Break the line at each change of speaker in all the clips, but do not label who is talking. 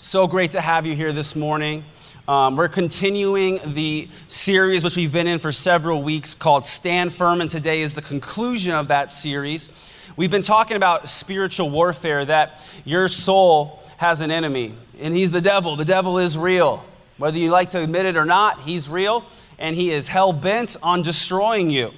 So great to have you here this morning. Um, we're continuing the series which we've been in for several weeks called Stand Firm, and today is the conclusion of that series. We've been talking about spiritual warfare, that your soul has an enemy, and he's the devil. The devil is real. Whether you like to admit it or not, he's real, and he is hell bent on destroying you.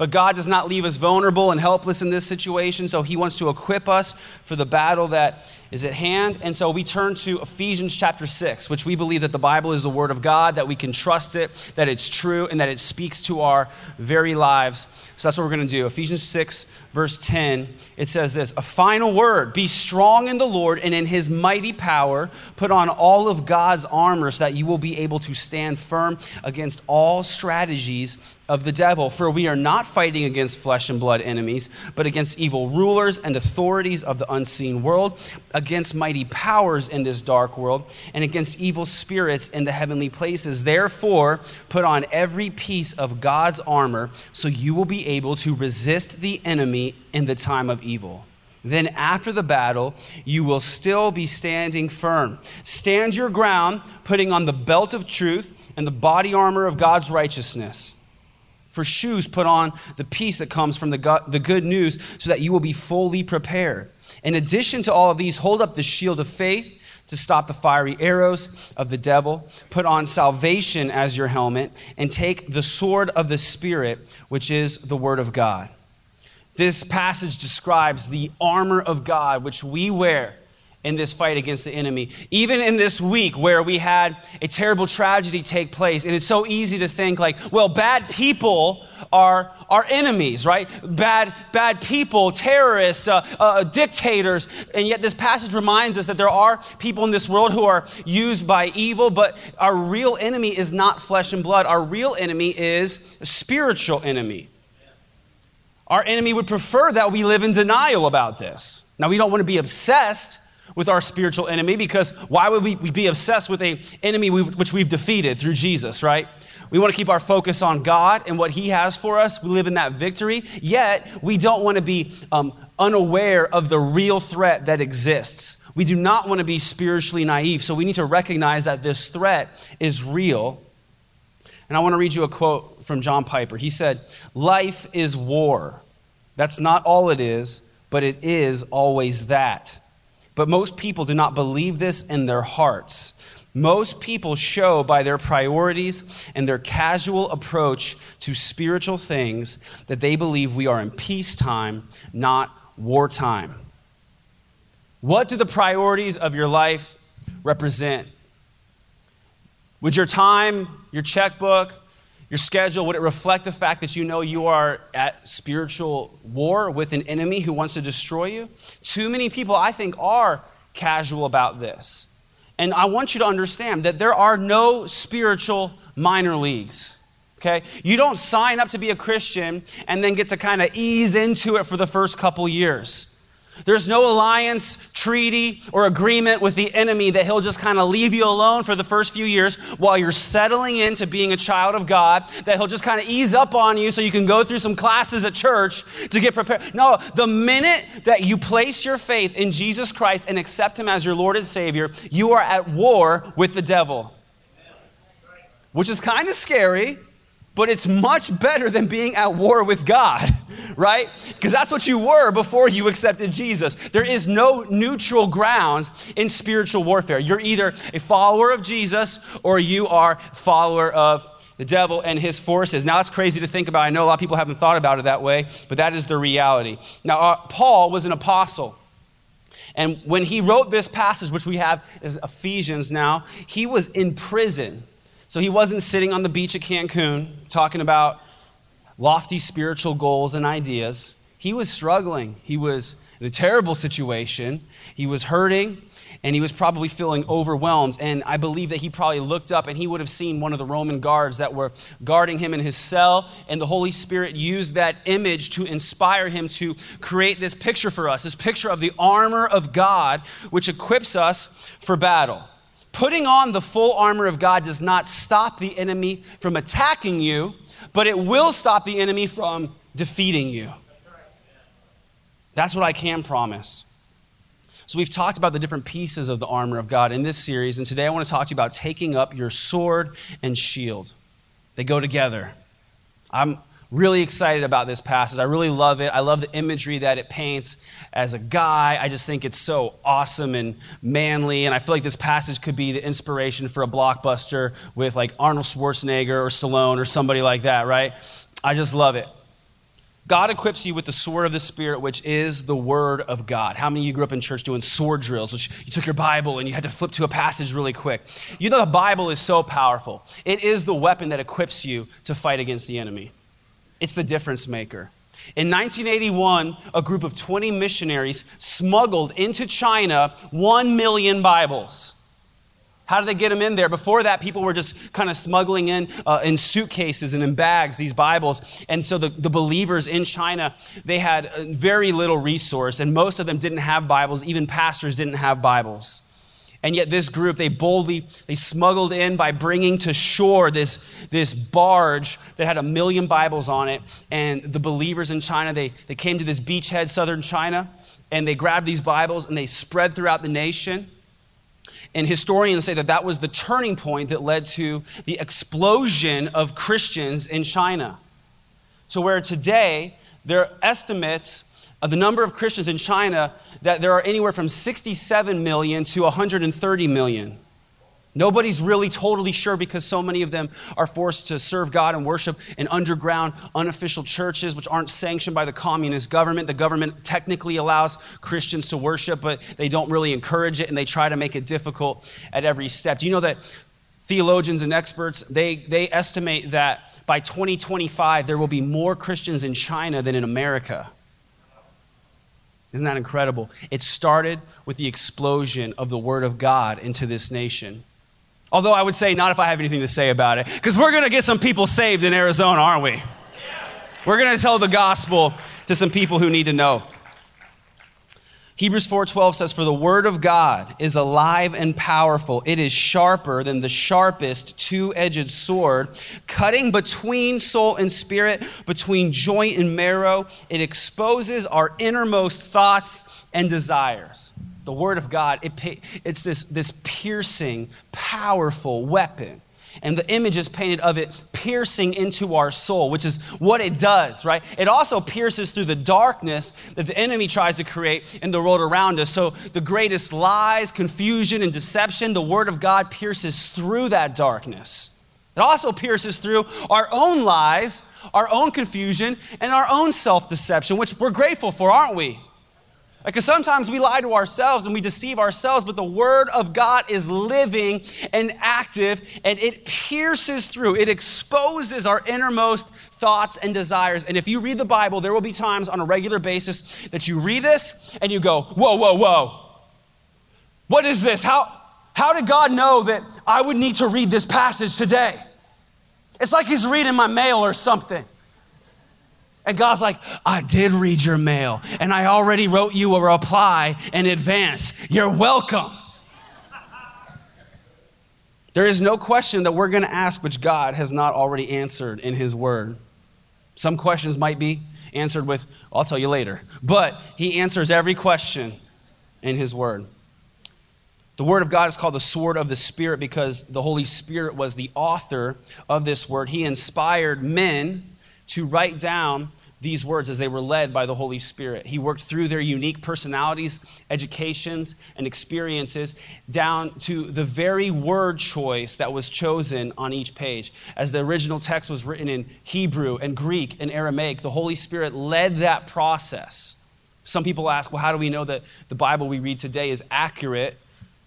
But God does not leave us vulnerable and helpless in this situation, so He wants to equip us for the battle that is at hand. And so we turn to Ephesians chapter 6, which we believe that the Bible is the Word of God, that we can trust it, that it's true, and that it speaks to our very lives. So that's what we're going to do. Ephesians 6, verse 10, it says this A final word be strong in the Lord and in His mighty power. Put on all of God's armor so that you will be able to stand firm against all strategies of the devil, for we are not fighting against flesh and blood enemies, but against evil rulers and authorities of the unseen world, against mighty powers in this dark world, and against evil spirits in the heavenly places. Therefore, put on every piece of God's armor, so you will be able to resist the enemy in the time of evil. Then, after the battle, you will still be standing firm. Stand your ground, putting on the belt of truth and the body armor of God's righteousness for shoes, put on the peace that comes from the, the good news so that you will be fully prepared. In addition to all of these, hold up the shield of faith to stop the fiery arrows of the devil. Put on salvation as your helmet and take the sword of the Spirit, which is the Word of God. This passage describes the armor of God which we wear in this fight against the enemy. Even in this week where we had a terrible tragedy take place, and it's so easy to think like, well, bad people are our enemies, right? Bad, bad people, terrorists, uh, uh, dictators, and yet this passage reminds us that there are people in this world who are used by evil, but our real enemy is not flesh and blood. Our real enemy is a spiritual enemy. Our enemy would prefer that we live in denial about this. Now, we don't want to be obsessed with our spiritual enemy because why would we be obsessed with an enemy which we've defeated through Jesus, right? We want to keep our focus on God and what He has for us. We live in that victory, yet we don't want to be um, unaware of the real threat that exists. We do not want to be spiritually naive, so we need to recognize that this threat is real. And I want to read you a quote from John Piper. He said, Life is war. That's not all it is, but it is always that. But most people do not believe this in their hearts. Most people show by their priorities and their casual approach to spiritual things that they believe we are in peacetime, not wartime. What do the priorities of your life represent? Would your time, your checkbook, your schedule, would it reflect the fact that you know you are at spiritual war with an enemy who wants to destroy you? Too many people, I think, are casual about this. And I want you to understand that there are no spiritual minor leagues. Okay? You don't sign up to be a Christian and then get to kind of ease into it for the first couple years. There's no alliance, treaty, or agreement with the enemy that he'll just kind of leave you alone for the first few years while you're settling into being a child of God, that he'll just kind of ease up on you so you can go through some classes at church to get prepared. No, the minute that you place your faith in Jesus Christ and accept him as your Lord and Savior, you are at war with the devil, which is kind of scary but it's much better than being at war with God, right? Because that's what you were before you accepted Jesus. There is no neutral grounds in spiritual warfare. You're either a follower of Jesus or you are a follower of the devil and his forces. Now, that's crazy to think about. I know a lot of people haven't thought about it that way, but that is the reality. Now, uh, Paul was an apostle. And when he wrote this passage, which we have is Ephesians now, he was in prison. So he wasn't sitting on the beach at Cancun talking about lofty spiritual goals and ideas. He was struggling. He was in a terrible situation. He was hurting and he was probably feeling overwhelmed. And I believe that he probably looked up and he would have seen one of the Roman guards that were guarding him in his cell. And the Holy Spirit used that image to inspire him to create this picture for us this picture of the armor of God, which equips us for battle. Putting on the full armor of God does not stop the enemy from attacking you, but it will stop the enemy from defeating you. That's what I can promise. So, we've talked about the different pieces of the armor of God in this series, and today I want to talk to you about taking up your sword and shield. They go together. I'm, really excited about this passage. I really love it. I love the imagery that it paints as a guy. I just think it's so awesome and manly. And I feel like this passage could be the inspiration for a blockbuster with like Arnold Schwarzenegger or Stallone or somebody like that, right? I just love it. God equips you with the sword of the Spirit, which is the Word of God. How many of you grew up in church doing sword drills, which you took your Bible and you had to flip to a passage really quick? You know, the Bible is so powerful. It is the weapon that equips you to fight against the enemy. It's the difference maker. In 1981, a group of 20 missionaries smuggled into China 1 million Bibles. How did they get them in there? Before that, people were just kind of smuggling in uh, in suitcases and in bags these Bibles. And so the, the believers in China, they had uh, very little resource, and most of them didn't have Bibles. Even pastors didn't have Bibles. And yet, this group, they boldly, they smuggled in by bringing to shore this, this barge that had a million Bibles on it. And the believers in China, they, they came to this beachhead, southern China, and they grabbed these Bibles and they spread throughout the nation. And historians say that that was the turning point that led to the explosion of Christians in China. To where today, their estimates the number of Christians in China that there are anywhere from 67 million to 130 million. Nobody's really totally sure because so many of them are forced to serve God and worship in underground, unofficial churches, which aren't sanctioned by the communist government. The government technically allows Christians to worship, but they don't really encourage it and they try to make it difficult at every step. Do you know that theologians and experts they, they estimate that by 2025 there will be more Christians in China than in America? Isn't that incredible? It started with the explosion of the Word of God into this nation. Although I would say, not if I have anything to say about it, because we're going to get some people saved in Arizona, aren't we? We're going to tell the gospel to some people who need to know. Hebrews 4:12 says for the word of God is alive and powerful. It is sharper than the sharpest two-edged sword, cutting between soul and spirit, between joint and marrow. It exposes our innermost thoughts and desires. The word of God, it, it's this, this piercing, powerful weapon and the image is painted of it piercing into our soul, which is what it does, right? It also pierces through the darkness that the enemy tries to create in the world around us. So the greatest lies, confusion, and deception, the Word of God pierces through that darkness. It also pierces through our own lies, our own confusion, and our own self deception, which we're grateful for, aren't we? Because sometimes we lie to ourselves and we deceive ourselves, but the Word of God is living and active and it pierces through. It exposes our innermost thoughts and desires. And if you read the Bible, there will be times on a regular basis that you read this and you go, Whoa, whoa, whoa. What is this? How, how did God know that I would need to read this passage today? It's like He's reading my mail or something. And God's like, I did read your mail, and I already wrote you a reply in advance. You're welcome. There is no question that we're going to ask which God has not already answered in His Word. Some questions might be answered with, I'll tell you later. But He answers every question in His Word. The Word of God is called the sword of the Spirit because the Holy Spirit was the author of this Word. He inspired men to write down these words as they were led by the Holy Spirit. He worked through their unique personalities, educations, and experiences down to the very word choice that was chosen on each page. As the original text was written in Hebrew and Greek and Aramaic, the Holy Spirit led that process. Some people ask, well, how do we know that the Bible we read today is accurate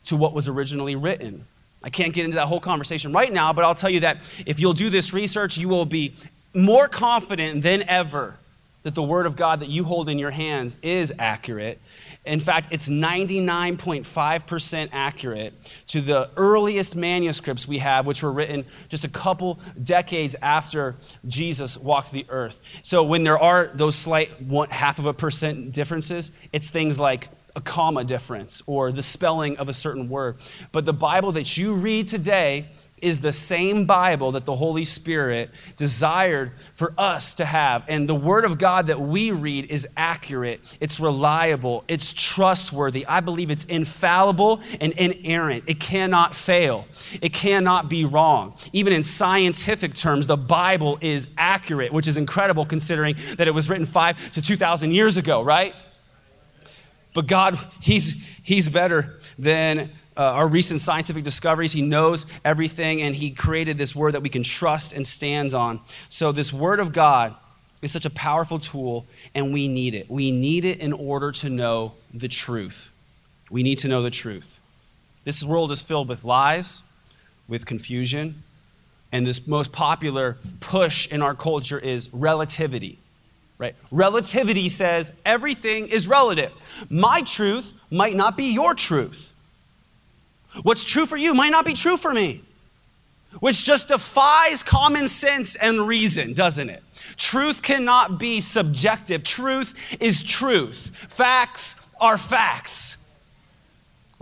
to what was originally written? I can't get into that whole conversation right now, but I'll tell you that if you'll do this research, you will be more confident than ever that the Word of God that you hold in your hands is accurate. In fact, it's 99.5% accurate to the earliest manuscripts we have, which were written just a couple decades after Jesus walked the earth. So when there are those slight one, half of a percent differences, it's things like a comma difference or the spelling of a certain word. But the Bible that you read today, is the same Bible that the Holy Spirit desired for us to have. And the Word of God that we read is accurate, it's reliable, it's trustworthy. I believe it's infallible and inerrant. It cannot fail, it cannot be wrong. Even in scientific terms, the Bible is accurate, which is incredible considering that it was written five to 2,000 years ago, right? But God, He's, he's better than uh, our recent scientific discoveries. He knows everything, and He created this word that we can trust and stands on. So, this word of God is such a powerful tool, and we need it. We need it in order to know the truth. We need to know the truth. This world is filled with lies, with confusion, and this most popular push in our culture is relativity. Right? Relativity says everything is relative. My truth might not be your truth. What's true for you might not be true for me, which just defies common sense and reason, doesn't it? Truth cannot be subjective. Truth is truth. Facts are facts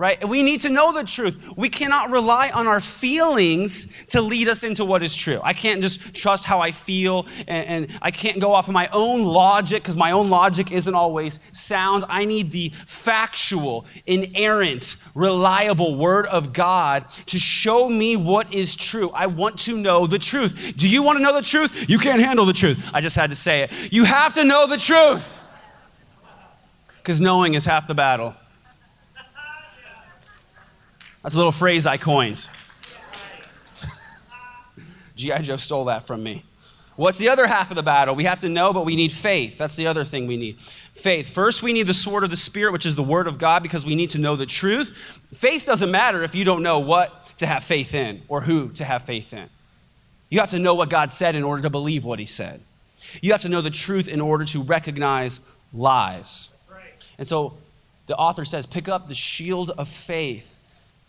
right? We need to know the truth. We cannot rely on our feelings to lead us into what is true. I can't just trust how I feel, and, and I can't go off of my own logic because my own logic isn't always sound. I need the factual, inerrant, reliable Word of God to show me what is true. I want to know the truth. Do you want to know the truth? You can't handle the truth. I just had to say it. You have to know the truth because knowing is half the battle. That's a little phrase I coined. G.I. Joe stole that from me. What's the other half of the battle? We have to know, but we need faith. That's the other thing we need. Faith. First, we need the sword of the Spirit, which is the word of God, because we need to know the truth. Faith doesn't matter if you don't know what to have faith in or who to have faith in. You have to know what God said in order to believe what He said. You have to know the truth in order to recognize lies. And so the author says, pick up the shield of faith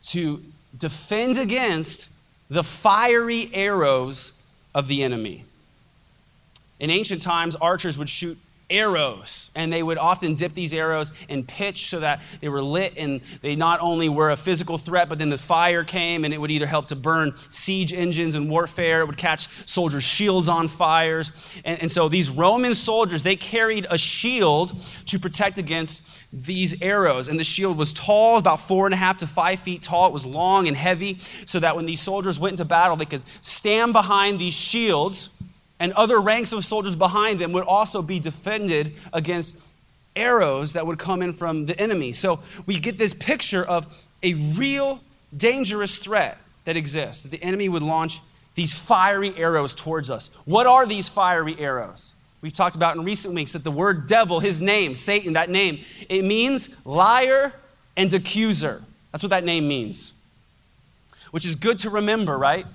to defend against the fiery arrows of the enemy. In ancient times, archers would shoot arrows. And they would often dip these arrows in pitch so that they were lit and they not only were a physical threat, but then the fire came and it would either help to burn siege engines and warfare, it would catch soldiers' shields on fires. And, and so these Roman soldiers, they carried a shield to protect against these arrows. And the shield was tall, about four and a half to five feet tall. It was long and heavy so that when these soldiers went into battle, they could stand behind these shields and other ranks of soldiers behind them would also be defended against arrows that would come in from the enemy. So we get this picture of a real dangerous threat that exists, that the enemy would launch these fiery arrows towards us. What are these fiery arrows? We've talked about in recent weeks that the word devil, his name, Satan, that name, it means liar and accuser. That's what that name means, which is good to remember, right?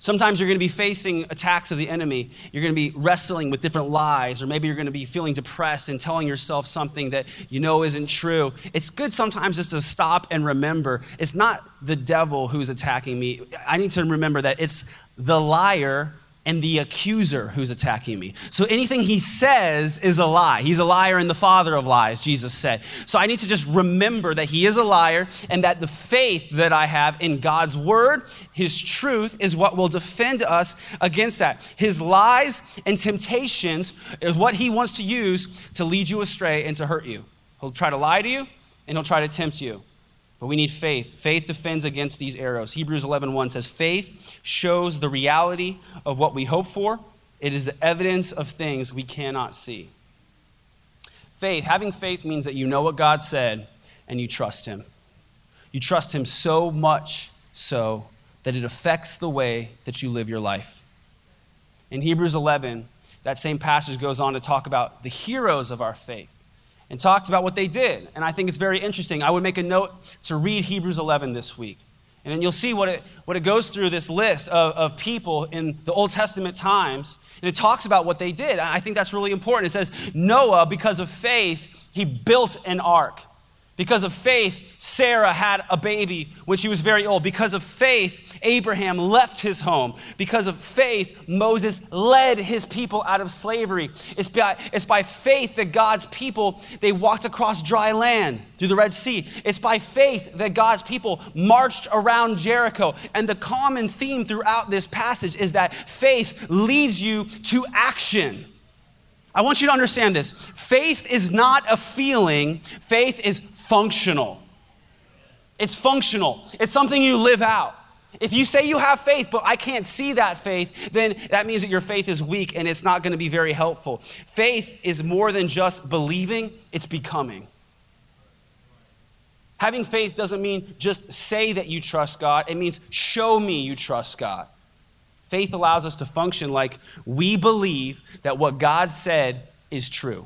Sometimes you're going to be facing attacks of the enemy. You're going to be wrestling with different lies, or maybe you're going to be feeling depressed and telling yourself something that you know isn't true. It's good sometimes just to stop and remember it's not the devil who's attacking me. I need to remember that it's the liar and the accuser who's attacking me. So anything he says is a lie. He's a liar and the father of lies, Jesus said. So I need to just remember that he is a liar and that the faith that I have in God's word, his truth, is what will defend us against that. His lies and temptations is what he wants to use to lead you astray and to hurt you. He'll try to lie to you and he'll try to tempt you. But we need faith. Faith defends against these arrows. Hebrews 11:1 1 says, "Faith shows the reality of what we hope for. It is the evidence of things we cannot see." Faith, having faith means that you know what God said and you trust him. You trust him so much so that it affects the way that you live your life. In Hebrews 11, that same passage goes on to talk about the heroes of our faith and talks about what they did. And I think it's very interesting. I would make a note to read Hebrews 11 this week. And then you'll see what it, what it goes through this list of, of people in the Old Testament times. And it talks about what they did. I think that's really important. It says, Noah, because of faith, he built an ark. Because of faith, Sarah had a baby when she was very old. Because of faith, Abraham left his home. Because of faith, Moses led his people out of slavery. It's by, it's by faith that God's people, they walked across dry land through the Red Sea. It's by faith that God's people marched around Jericho. And the common theme throughout this passage is that faith leads you to action. I want you to understand this. Faith is not a feeling, faith is functional. It's functional, it's something you live out. If you say you have faith, but I can't see that faith, then that means that your faith is weak and it's not going to be very helpful. Faith is more than just believing, it's becoming. Having faith doesn't mean just say that you trust God, it means show me you trust God. Faith allows us to function like we believe that what God said is true.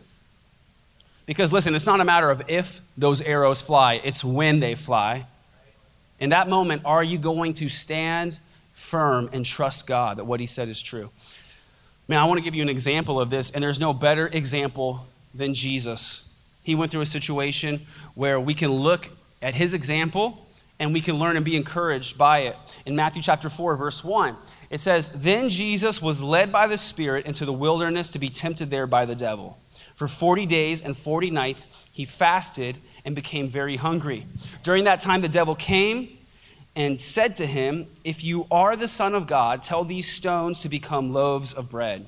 Because listen, it's not a matter of if those arrows fly, it's when they fly. In that moment, are you going to stand firm and trust God that what He said is true? Man, I want to give you an example of this, and there's no better example than Jesus. He went through a situation where we can look at His example and we can learn and be encouraged by it. In Matthew chapter 4, verse 1, it says, Then Jesus was led by the Spirit into the wilderness to be tempted there by the devil. For 40 days and 40 nights, he fasted and became very hungry. During that time, the devil came and said to him, If you are the Son of God, tell these stones to become loaves of bread.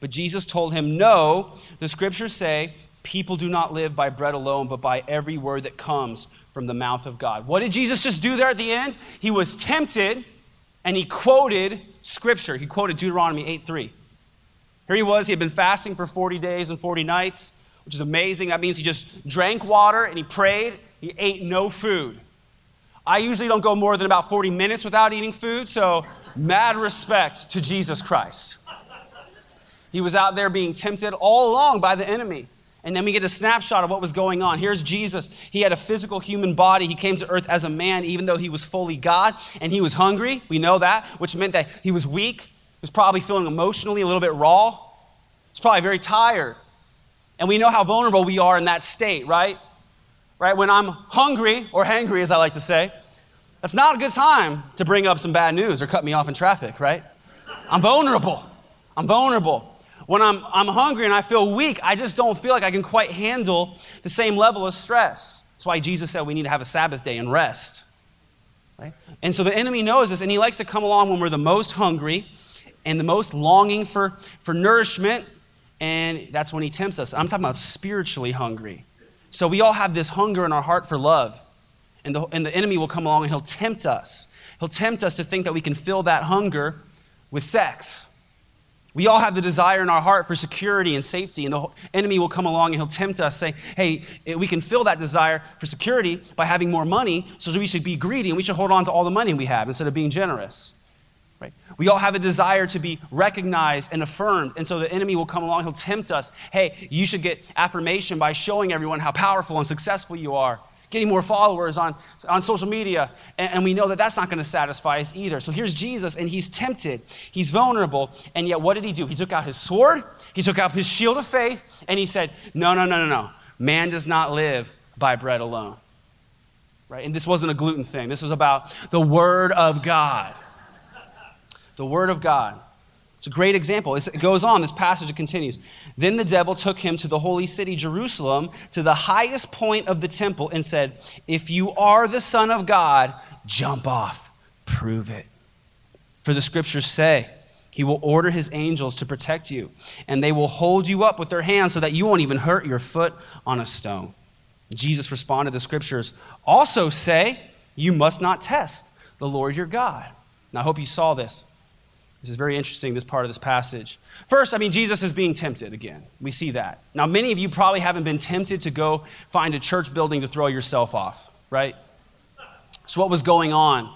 But Jesus told him, No, the scriptures say, People do not live by bread alone, but by every word that comes from the mouth of God. What did Jesus just do there at the end? He was tempted and he quoted scripture. He quoted Deuteronomy 8 3. Here he was, he had been fasting for 40 days and 40 nights, which is amazing. That means he just drank water and he prayed, he ate no food. I usually don't go more than about 40 minutes without eating food, so mad respect to Jesus Christ. He was out there being tempted all along by the enemy. And then we get a snapshot of what was going on. Here's Jesus. He had a physical human body. He came to earth as a man, even though he was fully God, and he was hungry. We know that, which meant that he was weak who's probably feeling emotionally a little bit raw, He's probably very tired. And we know how vulnerable we are in that state, right? Right? When I'm hungry or hangry, as I like to say, that's not a good time to bring up some bad news or cut me off in traffic, right? I'm vulnerable. I'm vulnerable. When I'm, I'm hungry and I feel weak, I just don't feel like I can quite handle the same level of stress. That's why Jesus said we need to have a Sabbath day and rest. Right? And so the enemy knows this, and he likes to come along when we're the most hungry, and the most longing for, for nourishment, and that's when he tempts us. I'm talking about spiritually hungry. So we all have this hunger in our heart for love, and the, and the enemy will come along and he'll tempt us. He'll tempt us to think that we can fill that hunger with sex. We all have the desire in our heart for security and safety, and the enemy will come along and he'll tempt us, say, Hey, eh, we can fill that desire for security by having more money, so we should be greedy and we should hold on to all the money we have instead of being generous. We all have a desire to be recognized and affirmed. And so the enemy will come along, he'll tempt us. Hey, you should get affirmation by showing everyone how powerful and successful you are, getting more followers on, on social media. And, and we know that that's not going to satisfy us either. So here's Jesus, and he's tempted, he's vulnerable. And yet, what did he do? He took out his sword, he took out his shield of faith, and he said, No, no, no, no, no. Man does not live by bread alone. Right? And this wasn't a gluten thing, this was about the word of God the Word of God. It's a great example. It's, it goes on, this passage continues. Then the devil took him to the holy city, Jerusalem, to the highest point of the temple, and said, If you are the Son of God, jump off, prove it. For the scriptures say, He will order His angels to protect you, and they will hold you up with their hands so that you won't even hurt your foot on a stone. Jesus responded, The scriptures also say, You must not test the Lord your God. Now, I hope you saw this. This is very interesting, this part of this passage. First, I mean, Jesus is being tempted again. We see that. Now, many of you probably haven't been tempted to go find a church building to throw yourself off, right? So, what was going on?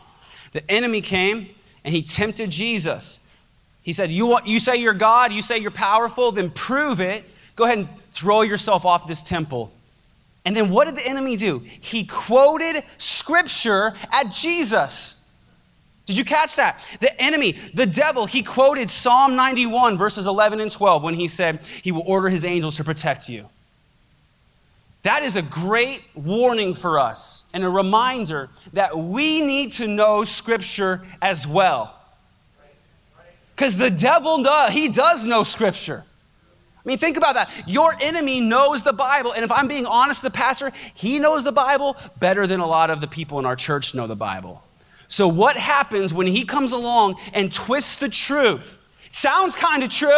The enemy came and he tempted Jesus. He said, You, want, you say you're God, you say you're powerful, then prove it. Go ahead and throw yourself off this temple. And then what did the enemy do? He quoted scripture at Jesus. Did you catch that? The enemy, the devil, he quoted Psalm 91, verses 11 and 12, when he said, He will order his angels to protect you. That is a great warning for us and a reminder that we need to know Scripture as well. Because the devil, he does know Scripture. I mean, think about that. Your enemy knows the Bible. And if I'm being honest, the pastor, he knows the Bible better than a lot of the people in our church know the Bible. So, what happens when he comes along and twists the truth? Sounds kind of true,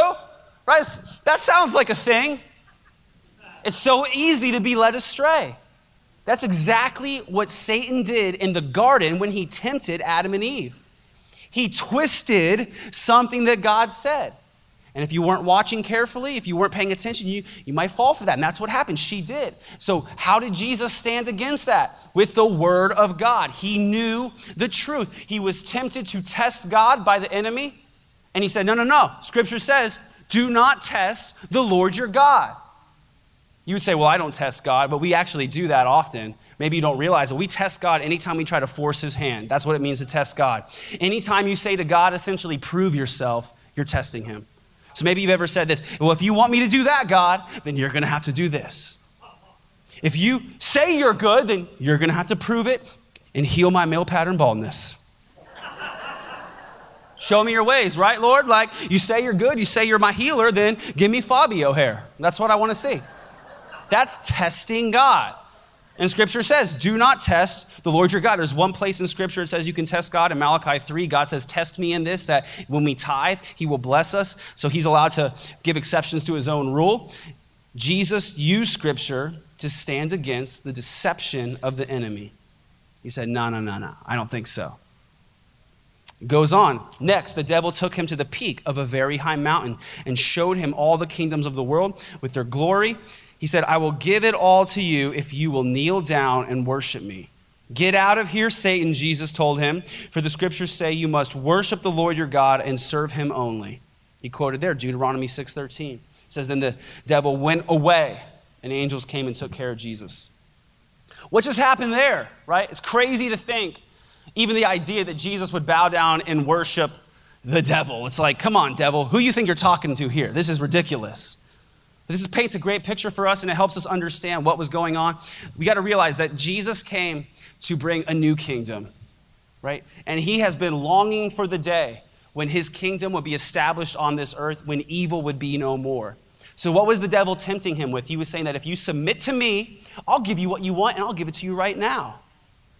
right? That sounds like a thing. It's so easy to be led astray. That's exactly what Satan did in the garden when he tempted Adam and Eve. He twisted something that God said. And if you weren't watching carefully, if you weren't paying attention, you, you might fall for that. And that's what happened. She did. So, how did Jesus stand against that? With the Word of God. He knew the truth. He was tempted to test God by the enemy. And he said, No, no, no. Scripture says, Do not test the Lord your God. You would say, Well, I don't test God, but we actually do that often. Maybe you don't realize it. We test God anytime we try to force his hand. That's what it means to test God. Anytime you say to God, essentially, prove yourself, you're testing him. So maybe you've ever said this Well, if you want me to do that, God, then you're going to have to do this. If you say you're good, then you're going to have to prove it and heal my male pattern baldness. Show me your ways, right, Lord? Like you say you're good, you say you're my healer, then give me Fabio hair. That's what I want to see. That's testing God. And scripture says, do not test the Lord your God. There's one place in scripture it says you can test God. In Malachi 3, God says, test me in this, that when we tithe, he will bless us. So he's allowed to give exceptions to his own rule. Jesus used scripture to stand against the deception of the enemy. He said, no, no, no, no, I don't think so. Goes on. Next, the devil took him to the peak of a very high mountain and showed him all the kingdoms of the world with their glory he said, I will give it all to you if you will kneel down and worship me. Get out of here, Satan, Jesus told him, for the scriptures say you must worship the Lord your God and serve him only. He quoted there Deuteronomy 6:13. It says then the devil went away and angels came and took care of Jesus. What just happened there, right? It's crazy to think even the idea that Jesus would bow down and worship the devil. It's like, come on, devil, who you think you're talking to here? This is ridiculous. This paints a great picture for us and it helps us understand what was going on. We got to realize that Jesus came to bring a new kingdom, right? And he has been longing for the day when his kingdom would be established on this earth, when evil would be no more. So, what was the devil tempting him with? He was saying that if you submit to me, I'll give you what you want and I'll give it to you right now.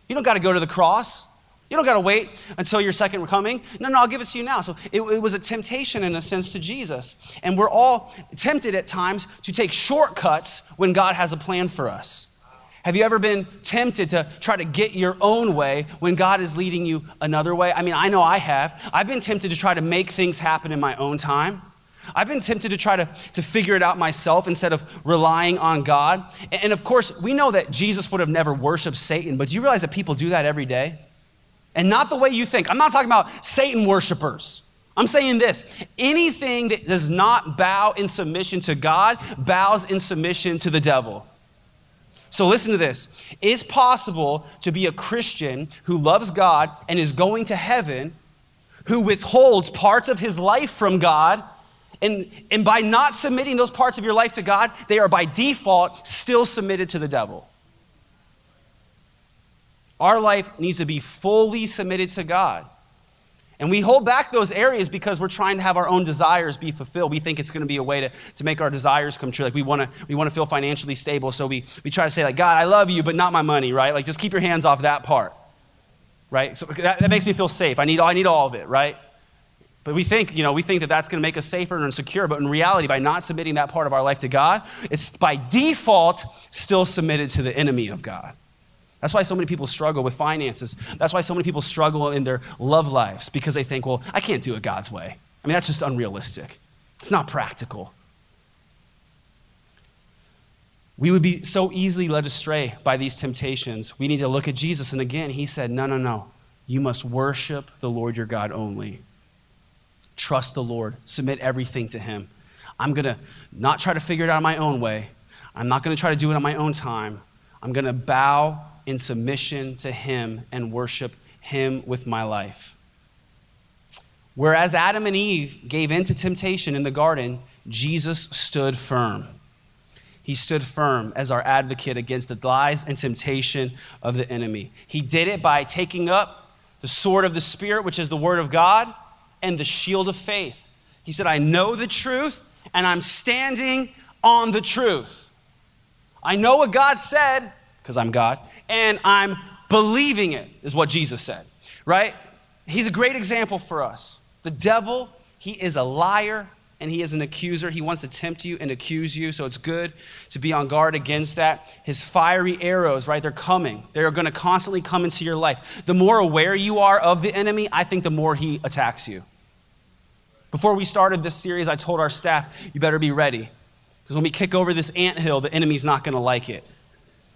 You don't got to go to the cross. You don't got to wait until your second coming. No, no, I'll give it to you now. So it, it was a temptation, in a sense, to Jesus. And we're all tempted at times to take shortcuts when God has a plan for us. Have you ever been tempted to try to get your own way when God is leading you another way? I mean, I know I have. I've been tempted to try to make things happen in my own time. I've been tempted to try to, to figure it out myself instead of relying on God. And, and of course, we know that Jesus would have never worshiped Satan, but do you realize that people do that every day? and not the way you think. I'm not talking about Satan worshipers. I'm saying this anything that does not bow in submission to God bows in submission to the devil. So listen to this. It's possible to be a Christian who loves God and is going to heaven, who withholds parts of his life from God, and, and by not submitting those parts of your life to God, they are by default still submitted to the devil. Our life needs to be fully submitted to God. And we hold back those areas because we're trying to have our own desires be fulfilled. We think it's going to be a way to, to make our desires come true. Like we want to we want to feel financially stable, so we, we try to say like, God, I love you, but not my money, right? Like just keep your hands off that part, right? So that, that makes me feel safe. I need I need all of it, right? But we think, you know, we think that that's going to make us safer and secure. But in reality, by not submitting that part of our life to God, it's by default still submitted to the enemy of God. That's why so many people struggle with finances. That's why so many people struggle in their love lives because they think, well, I can't do it God's way. I mean, that's just unrealistic, it's not practical. We would be so easily led astray by these temptations. We need to look at Jesus. And again, he said, No, no, no. You must worship the Lord your God only. Trust the Lord. Submit everything to him. I'm going to not try to figure it out my own way. I'm not going to try to do it on my own time. I'm going to bow in submission to Him and worship Him with my life. Whereas Adam and Eve gave in to temptation in the garden, Jesus stood firm. He stood firm as our advocate against the lies and temptation of the enemy. He did it by taking up the sword of the Spirit, which is the Word of God, and the shield of faith. He said, I know the truth, and I'm standing on the truth. I know what God said, because I'm God, and I'm believing it, is what Jesus said, right? He's a great example for us. The devil, he is a liar and he is an accuser. He wants to tempt you and accuse you, so it's good to be on guard against that. His fiery arrows, right, they're coming. They're going to constantly come into your life. The more aware you are of the enemy, I think the more he attacks you. Before we started this series, I told our staff, you better be ready. Because when we kick over this ant hill, the enemy's not going to like it.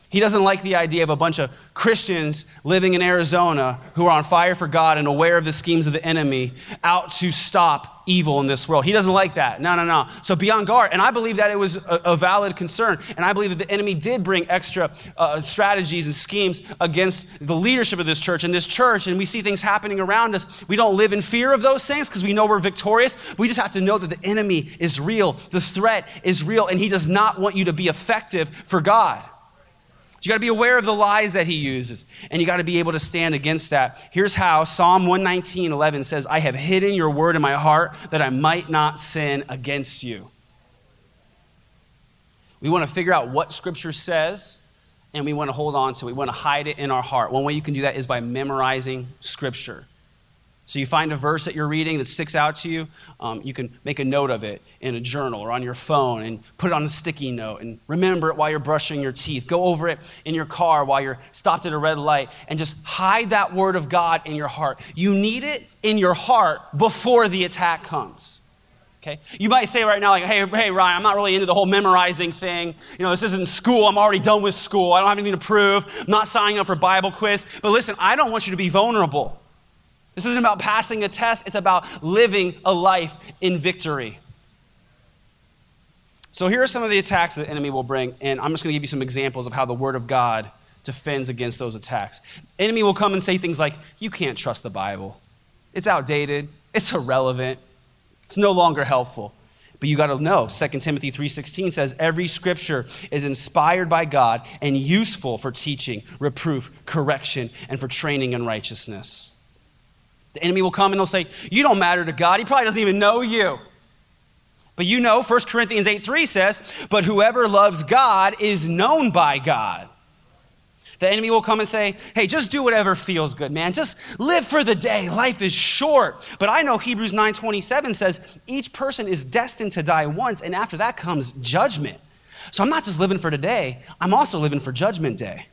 He doesn't like the idea of a bunch of Christians living in Arizona who are on fire for God and aware of the schemes of the enemy out to stop evil in this world. He doesn't like that. No, no, no. So be on guard. And I believe that it was a, a valid concern. And I believe that the enemy did bring extra uh, strategies and schemes against the leadership of this church and this church. And we see things happening around us. We don't live in fear of those things because we know we're victorious. We just have to know that the enemy is real, the threat is real, and he does not want you to be effective for God. You got to be aware of the lies that he uses, and you got to be able to stand against that. Here's how Psalm 119, 11 says, I have hidden your word in my heart that I might not sin against you. We want to figure out what scripture says, and we want to hold on to it. We want to hide it in our heart. One way you can do that is by memorizing scripture. So you find a verse that you're reading that sticks out to you, um, you can make a note of it in a journal or on your phone and put it on a sticky note and remember it while you're brushing your teeth. Go over it in your car while you're stopped at a red light and just hide that word of God in your heart. You need it in your heart before the attack comes. Okay? You might say right now, like, hey, hey, Ryan, I'm not really into the whole memorizing thing. You know, this isn't school. I'm already done with school. I don't have anything to prove. I'm not signing up for Bible quiz. But listen, I don't want you to be vulnerable. This isn't about passing a test, it's about living a life in victory. So, here are some of the attacks that the enemy will bring, and I'm just going to give you some examples of how the Word of God defends against those attacks. The enemy will come and say things like, You can't trust the Bible. It's outdated, it's irrelevant, it's no longer helpful. But you got to know, 2 Timothy 3:16 says every scripture is inspired by God and useful for teaching, reproof, correction, and for training in righteousness. The enemy will come and they'll say, You don't matter to God. He probably doesn't even know you. But you know, 1 Corinthians 8 3 says, But whoever loves God is known by God. The enemy will come and say, Hey, just do whatever feels good, man. Just live for the day. Life is short. But I know Hebrews 9:27 says, each person is destined to die once, and after that comes judgment. So I'm not just living for today, I'm also living for judgment day.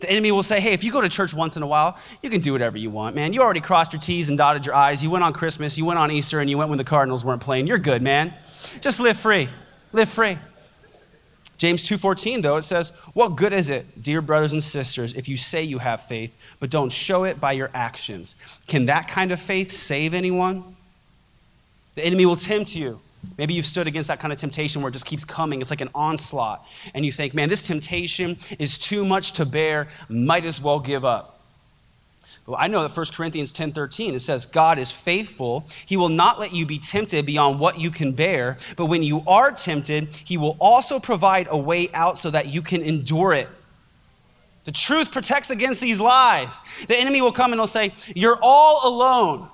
The enemy will say, hey, if you go to church once in a while, you can do whatever you want, man. You already crossed your T's and dotted your I's. You went on Christmas, you went on Easter, and you went when the Cardinals weren't playing. You're good, man. Just live free. Live free. James 2:14 though it says, "What good is it, dear brothers and sisters, if you say you have faith but don't show it by your actions? Can that kind of faith save anyone?" The enemy will tempt you Maybe you've stood against that kind of temptation where it just keeps coming. It's like an onslaught. And you think, man, this temptation is too much to bear. Might as well give up. Well, I know that 1 Corinthians 10 13, it says, God is faithful. He will not let you be tempted beyond what you can bear. But when you are tempted, He will also provide a way out so that you can endure it. The truth protects against these lies. The enemy will come and he'll say, You're all alone.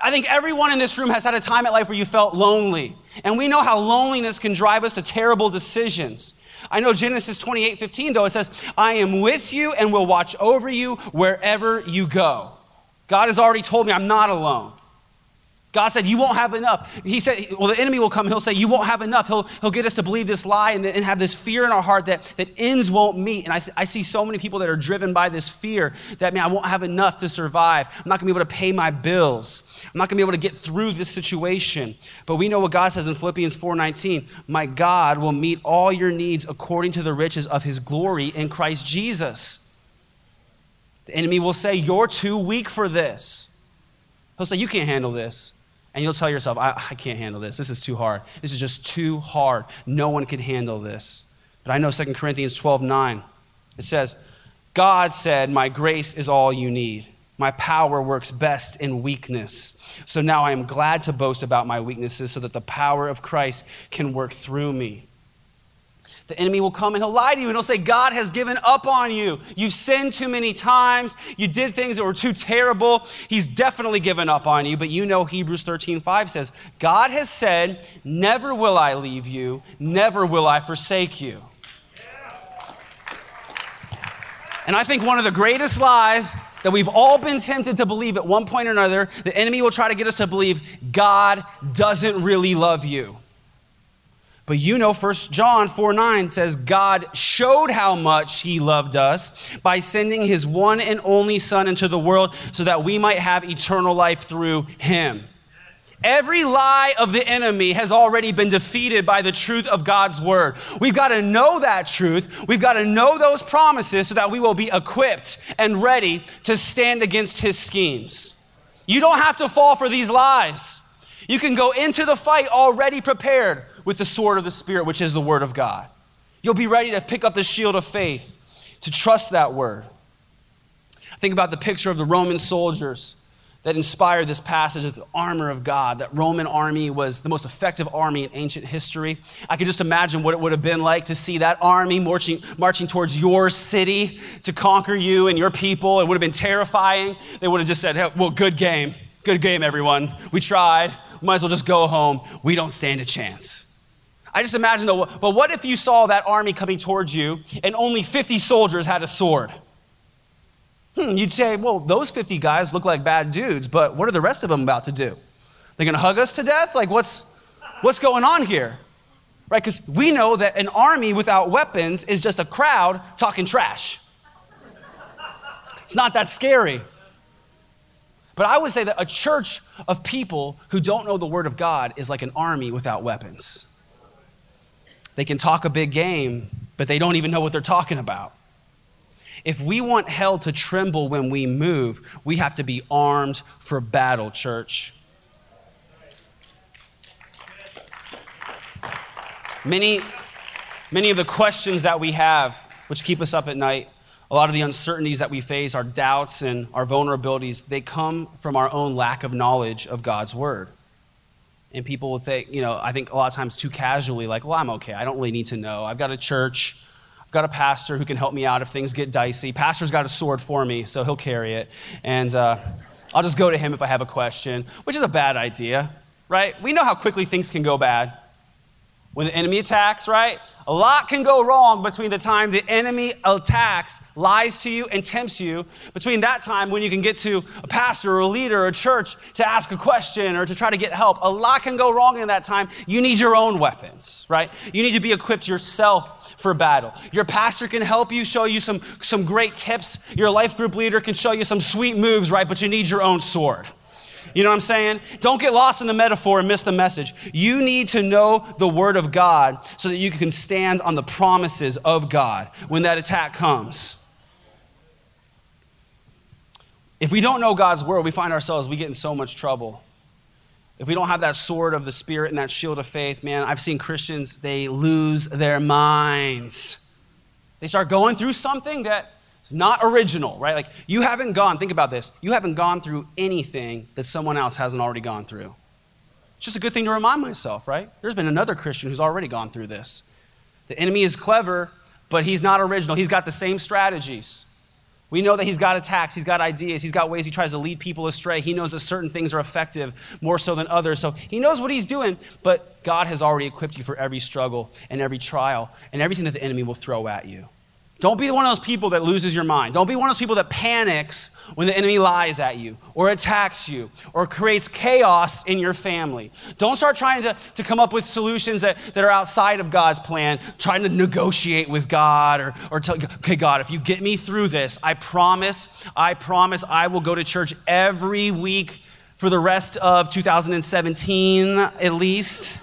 I think everyone in this room has had a time at life where you felt lonely. And we know how loneliness can drive us to terrible decisions. I know Genesis 28 15, though, it says, I am with you and will watch over you wherever you go. God has already told me I'm not alone. God said, You won't have enough. He said, Well, the enemy will come. He'll say, You won't have enough. He'll, he'll get us to believe this lie and, and have this fear in our heart that, that ends won't meet. And I, I see so many people that are driven by this fear that, man, I won't have enough to survive. I'm not going to be able to pay my bills. I'm not going to be able to get through this situation. But we know what God says in Philippians 4:19, "My God will meet all your needs according to the riches of his glory in Christ Jesus." The enemy will say, "You're too weak for this." He'll say, "You can't handle this." And you'll tell yourself, I, I can't handle this. This is too hard. This is just too hard. No one can handle this. But I know 2 Corinthians 12 9, it says, God said, My grace is all you need. My power works best in weakness. So now I am glad to boast about my weaknesses so that the power of Christ can work through me. The enemy will come and he'll lie to you and he'll say, God has given up on you. You've sinned too many times. You did things that were too terrible. He's definitely given up on you. But you know, Hebrews 13 5 says, God has said, Never will I leave you, never will I forsake you. And I think one of the greatest lies that we've all been tempted to believe at one point or another, the enemy will try to get us to believe God doesn't really love you. But you know, 1 John 4 9 says, God showed how much he loved us by sending his one and only Son into the world so that we might have eternal life through him. Every lie of the enemy has already been defeated by the truth of God's word. We've got to know that truth. We've got to know those promises so that we will be equipped and ready to stand against his schemes. You don't have to fall for these lies. You can go into the fight already prepared with the sword of the Spirit, which is the Word of God. You'll be ready to pick up the shield of faith, to trust that Word. Think about the picture of the Roman soldiers that inspired this passage of the armor of God. That Roman army was the most effective army in ancient history. I could just imagine what it would have been like to see that army marching, marching towards your city to conquer you and your people. It would have been terrifying. They would have just said, hey, Well, good game. Good game, everyone. We tried. We might as well just go home. We don't stand a chance. I just imagine though, but what if you saw that army coming towards you and only 50 soldiers had a sword? Hmm, you'd say, well, those 50 guys look like bad dudes, but what are the rest of them about to do? They're going to hug us to death? Like, what's, what's going on here? Right? Because we know that an army without weapons is just a crowd talking trash. It's not that scary. But I would say that a church of people who don't know the Word of God is like an army without weapons. They can talk a big game, but they don't even know what they're talking about. If we want hell to tremble when we move, we have to be armed for battle, church. Many, many of the questions that we have, which keep us up at night, a lot of the uncertainties that we face, our doubts and our vulnerabilities, they come from our own lack of knowledge of God's word and people will think, you know, I think a lot of times too casually, like, well, I'm okay. I don't really need to know. I've got a church. I've got a pastor who can help me out if things get dicey. Pastor's got a sword for me, so he'll carry it. And uh, I'll just go to him if I have a question, which is a bad idea, right? We know how quickly things can go bad. When the enemy attacks, right? A lot can go wrong between the time the enemy attacks, lies to you, and tempts you, between that time when you can get to a pastor or a leader or a church to ask a question or to try to get help. A lot can go wrong in that time. You need your own weapons, right? You need to be equipped yourself for battle. Your pastor can help you, show you some, some great tips. Your life group leader can show you some sweet moves, right? But you need your own sword. You know what I'm saying? Don't get lost in the metaphor and miss the message. You need to know the Word of God so that you can stand on the promises of God when that attack comes. If we don't know God's Word, we find ourselves, we get in so much trouble. If we don't have that sword of the Spirit and that shield of faith, man, I've seen Christians, they lose their minds. They start going through something that it's not original, right? Like you haven't gone, think about this, you haven't gone through anything that someone else hasn't already gone through. It's just a good thing to remind myself, right? There's been another Christian who's already gone through this. The enemy is clever, but he's not original. He's got the same strategies. We know that he's got attacks, he's got ideas, he's got ways he tries to lead people astray. He knows that certain things are effective more so than others. So he knows what he's doing, but God has already equipped you for every struggle and every trial and everything that the enemy will throw at you. Don't be one of those people that loses your mind. Don't be one of those people that panics when the enemy lies at you or attacks you or creates chaos in your family. Don't start trying to, to come up with solutions that, that are outside of God's plan, trying to negotiate with God or, or tell, okay, God, if you get me through this, I promise, I promise I will go to church every week for the rest of 2017 at least.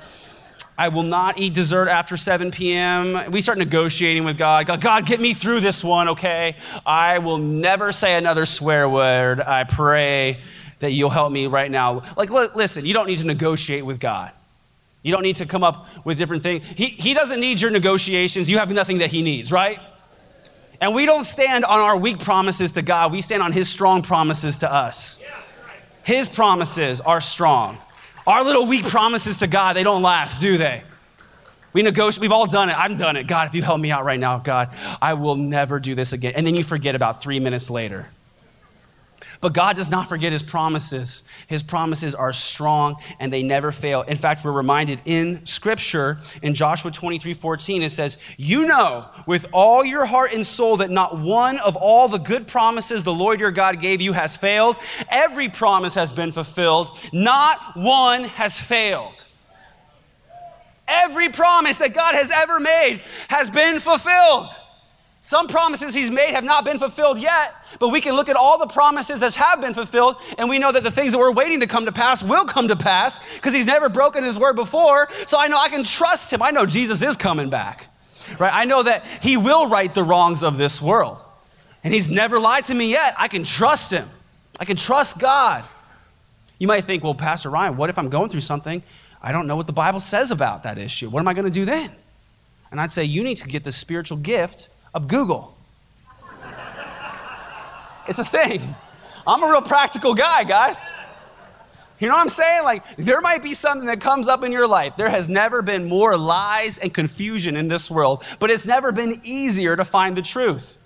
I will not eat dessert after 7 p.m. We start negotiating with God. God, God, get me through this one, okay? I will never say another swear word. I pray that you'll help me right now. Like, listen, you don't need to negotiate with God. You don't need to come up with different things. He, he doesn't need your negotiations. You have nothing that he needs, right? And we don't stand on our weak promises to God, we stand on his strong promises to us. His promises are strong. Our little weak promises to God, they don't last, do they? We negotiate, we've all done it. I've done it. God, if you help me out right now, God, I will never do this again. And then you forget about three minutes later. But God does not forget his promises. His promises are strong and they never fail. In fact, we're reminded in scripture in Joshua 23 14, it says, You know with all your heart and soul that not one of all the good promises the Lord your God gave you has failed. Every promise has been fulfilled, not one has failed. Every promise that God has ever made has been fulfilled. Some promises he's made have not been fulfilled yet, but we can look at all the promises that have been fulfilled, and we know that the things that we're waiting to come to pass will come to pass because he's never broken his word before. So I know I can trust him. I know Jesus is coming back, right? I know that he will right the wrongs of this world, and he's never lied to me yet. I can trust him. I can trust God. You might think, well, Pastor Ryan, what if I'm going through something? I don't know what the Bible says about that issue. What am I going to do then? And I'd say, you need to get the spiritual gift of Google. It's a thing. I'm a real practical guy, guys. You know what I'm saying? Like, there might be something that comes up in your life. There has never been more lies and confusion in this world, but it's never been easier to find the truth.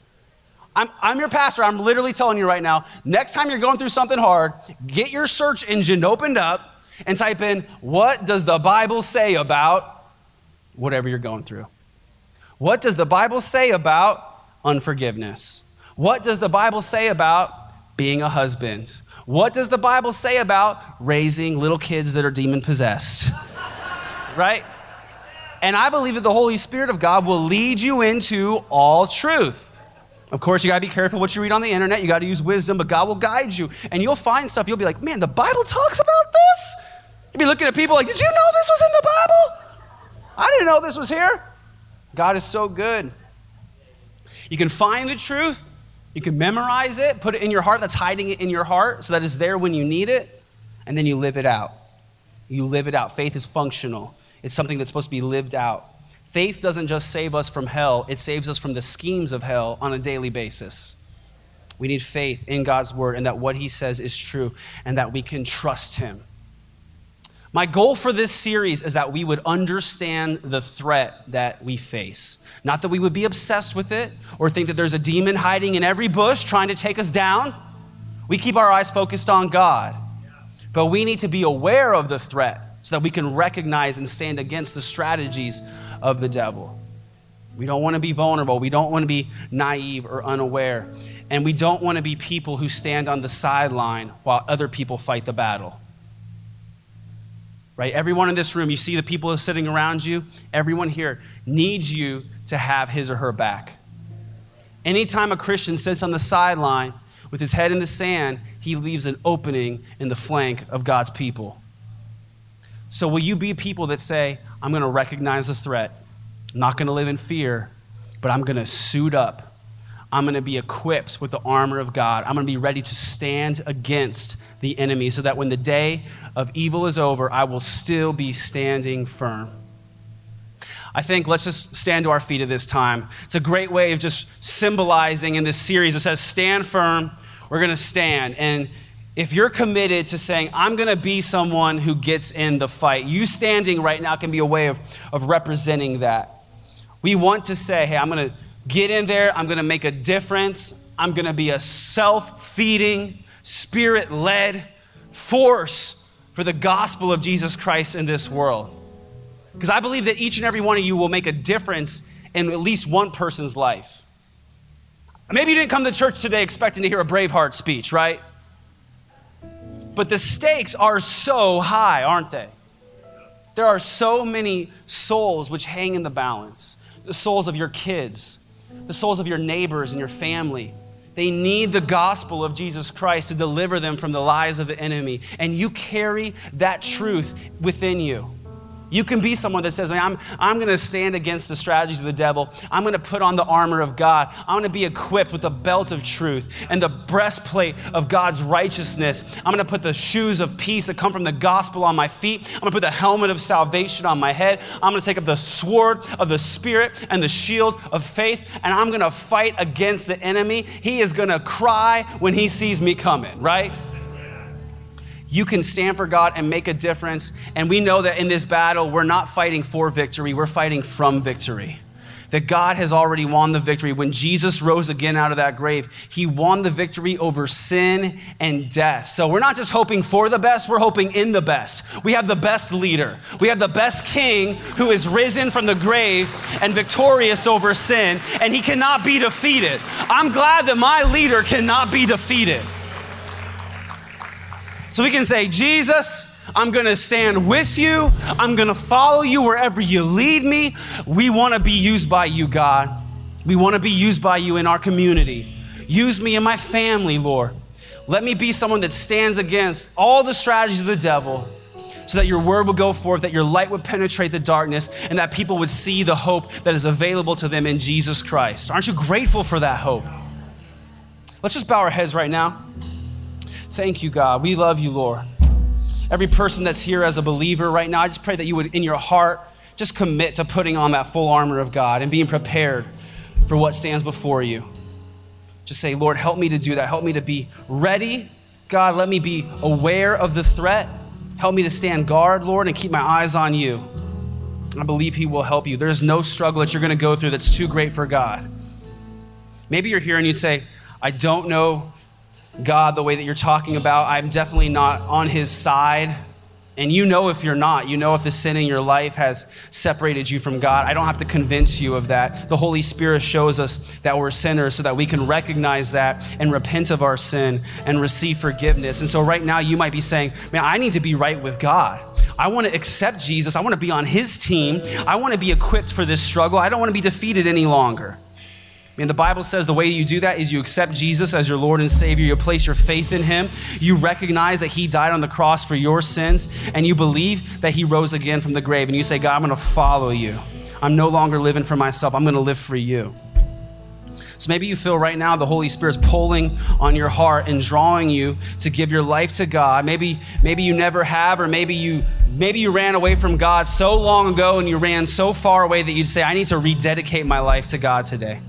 I'm, I'm your pastor. I'm literally telling you right now next time you're going through something hard, get your search engine opened up and type in, What does the Bible say about whatever you're going through? What does the Bible say about unforgiveness? What does the Bible say about being a husband? What does the Bible say about raising little kids that are demon possessed? right? And I believe that the Holy Spirit of God will lead you into all truth. Of course, you gotta be careful what you read on the internet. You gotta use wisdom, but God will guide you. And you'll find stuff, you'll be like, man, the Bible talks about this? You'll be looking at people like, did you know this was in the Bible? I didn't know this was here. God is so good. You can find the truth, you can memorize it, put it in your heart. That's hiding it in your heart so that it's there when you need it, and then you live it out. You live it out. Faith is functional, it's something that's supposed to be lived out. Faith doesn't just save us from hell, it saves us from the schemes of hell on a daily basis. We need faith in God's word and that what he says is true and that we can trust him. My goal for this series is that we would understand the threat that we face. Not that we would be obsessed with it or think that there's a demon hiding in every bush trying to take us down. We keep our eyes focused on God. But we need to be aware of the threat so that we can recognize and stand against the strategies of the devil. We don't want to be vulnerable. We don't want to be naive or unaware. And we don't want to be people who stand on the sideline while other people fight the battle right? Everyone in this room, you see the people sitting around you, everyone here needs you to have his or her back. Anytime a Christian sits on the sideline with his head in the sand, he leaves an opening in the flank of God's people. So, will you be people that say, I'm going to recognize the threat, I'm not going to live in fear, but I'm going to suit up I'm going to be equipped with the armor of God. I'm going to be ready to stand against the enemy so that when the day of evil is over, I will still be standing firm. I think let's just stand to our feet at this time. It's a great way of just symbolizing in this series. It says, Stand firm, we're going to stand. And if you're committed to saying, I'm going to be someone who gets in the fight, you standing right now can be a way of, of representing that. We want to say, Hey, I'm going to get in there. I'm going to make a difference. I'm going to be a self feeding, spirit led force for the gospel of Jesus Christ in this world. Because I believe that each and every one of you will make a difference in at least one person's life. Maybe you didn't come to church today expecting to hear a Braveheart speech, right? But the stakes are so high, aren't they? There are so many souls which hang in the balance the souls of your kids, the souls of your neighbors and your family. They need the gospel of Jesus Christ to deliver them from the lies of the enemy. And you carry that truth within you. You can be someone that says, I'm, I'm going to stand against the strategies of the devil. I'm going to put on the armor of God. I'm going to be equipped with the belt of truth and the breastplate of God's righteousness. I'm going to put the shoes of peace that come from the gospel on my feet. I'm going to put the helmet of salvation on my head. I'm going to take up the sword of the Spirit and the shield of faith, and I'm going to fight against the enemy. He is going to cry when he sees me coming, right? You can stand for God and make a difference. And we know that in this battle, we're not fighting for victory, we're fighting from victory that God has already won the victory. When Jesus rose again out of that grave, he won the victory over sin and death. So we're not just hoping for the best, we're hoping in the best. We have the best leader, we have the best king who is risen from the grave and victorious over sin, and he cannot be defeated. I'm glad that my leader cannot be defeated. So we can say, Jesus, I'm going to stand with you. I'm going to follow you wherever you lead me. We want to be used by you, God. We want to be used by you in our community. Use me in my family, Lord. Let me be someone that stands against all the strategies of the devil so that your word would go forth, that your light would penetrate the darkness, and that people would see the hope that is available to them in Jesus Christ. Aren't you grateful for that hope? Let's just bow our heads right now. Thank you, God. We love you, Lord. Every person that's here as a believer right now, I just pray that you would, in your heart, just commit to putting on that full armor of God and being prepared for what stands before you. Just say, Lord, help me to do that. Help me to be ready. God, let me be aware of the threat. Help me to stand guard, Lord, and keep my eyes on you. I believe He will help you. There's no struggle that you're going to go through that's too great for God. Maybe you're here and you'd say, I don't know God the way that you're talking about. I'm definitely not on his side. And you know if you're not. You know if the sin in your life has separated you from God. I don't have to convince you of that. The Holy Spirit shows us that we're sinners so that we can recognize that and repent of our sin and receive forgiveness. And so right now you might be saying, man, I need to be right with God. I want to accept Jesus. I want to be on his team. I want to be equipped for this struggle. I don't want to be defeated any longer. And the Bible says the way you do that is you accept Jesus as your Lord and Savior. You place your faith in Him. You recognize that He died on the cross for your sins, and you believe that He rose again from the grave. And you say, God, I'm going to follow you. I'm no longer living for myself, I'm going to live for you. So maybe you feel right now the Holy Spirit's pulling on your heart and drawing you to give your life to God. Maybe maybe you never have or maybe you maybe you ran away from God so long ago and you ran so far away that you'd say I need to rededicate my life to God today.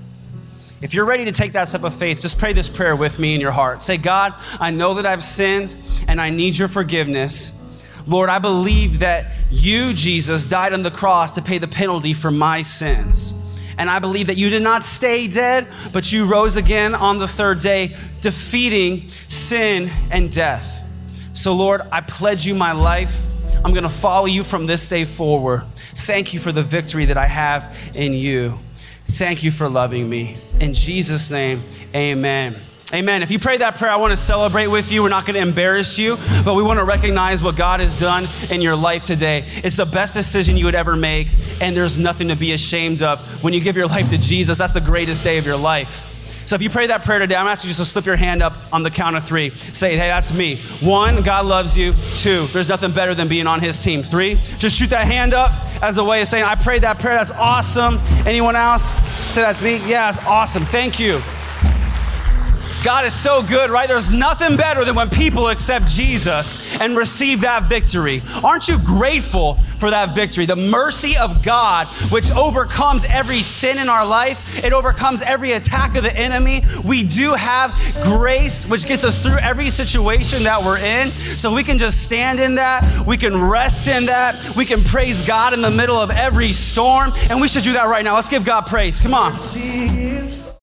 If you're ready to take that step of faith, just pray this prayer with me in your heart. Say, God, I know that I've sinned and I need your forgiveness. Lord, I believe that you, Jesus, died on the cross to pay the penalty for my sins. And I believe that you did not stay dead, but you rose again on the third day, defeating sin and death. So, Lord, I pledge you my life. I'm going to follow you from this day forward. Thank you for the victory that I have in you. Thank you for loving me. In Jesus' name, amen. Amen. If you pray that prayer, I want to celebrate with you. We're not going to embarrass you, but we want to recognize what God has done in your life today. It's the best decision you would ever make, and there's nothing to be ashamed of. When you give your life to Jesus, that's the greatest day of your life. So if you pray that prayer today, I'm asking you just to slip your hand up on the count of three. Say, hey, that's me. One, God loves you. Two, there's nothing better than being on his team. Three, just shoot that hand up as a way of saying, I prayed that prayer. That's awesome. Anyone else? Say, that's me. Yeah, that's awesome. Thank you. God is so good, right? There's nothing better than when people accept Jesus and receive that victory. Aren't you grateful for that victory? The mercy of God, which overcomes every sin in our life, it overcomes every attack of the enemy. We do have grace, which gets us through every situation that we're in. So we can just stand in that. We can rest in that. We can praise God in the middle of every storm. And we should do that right now. Let's give God praise. Come on.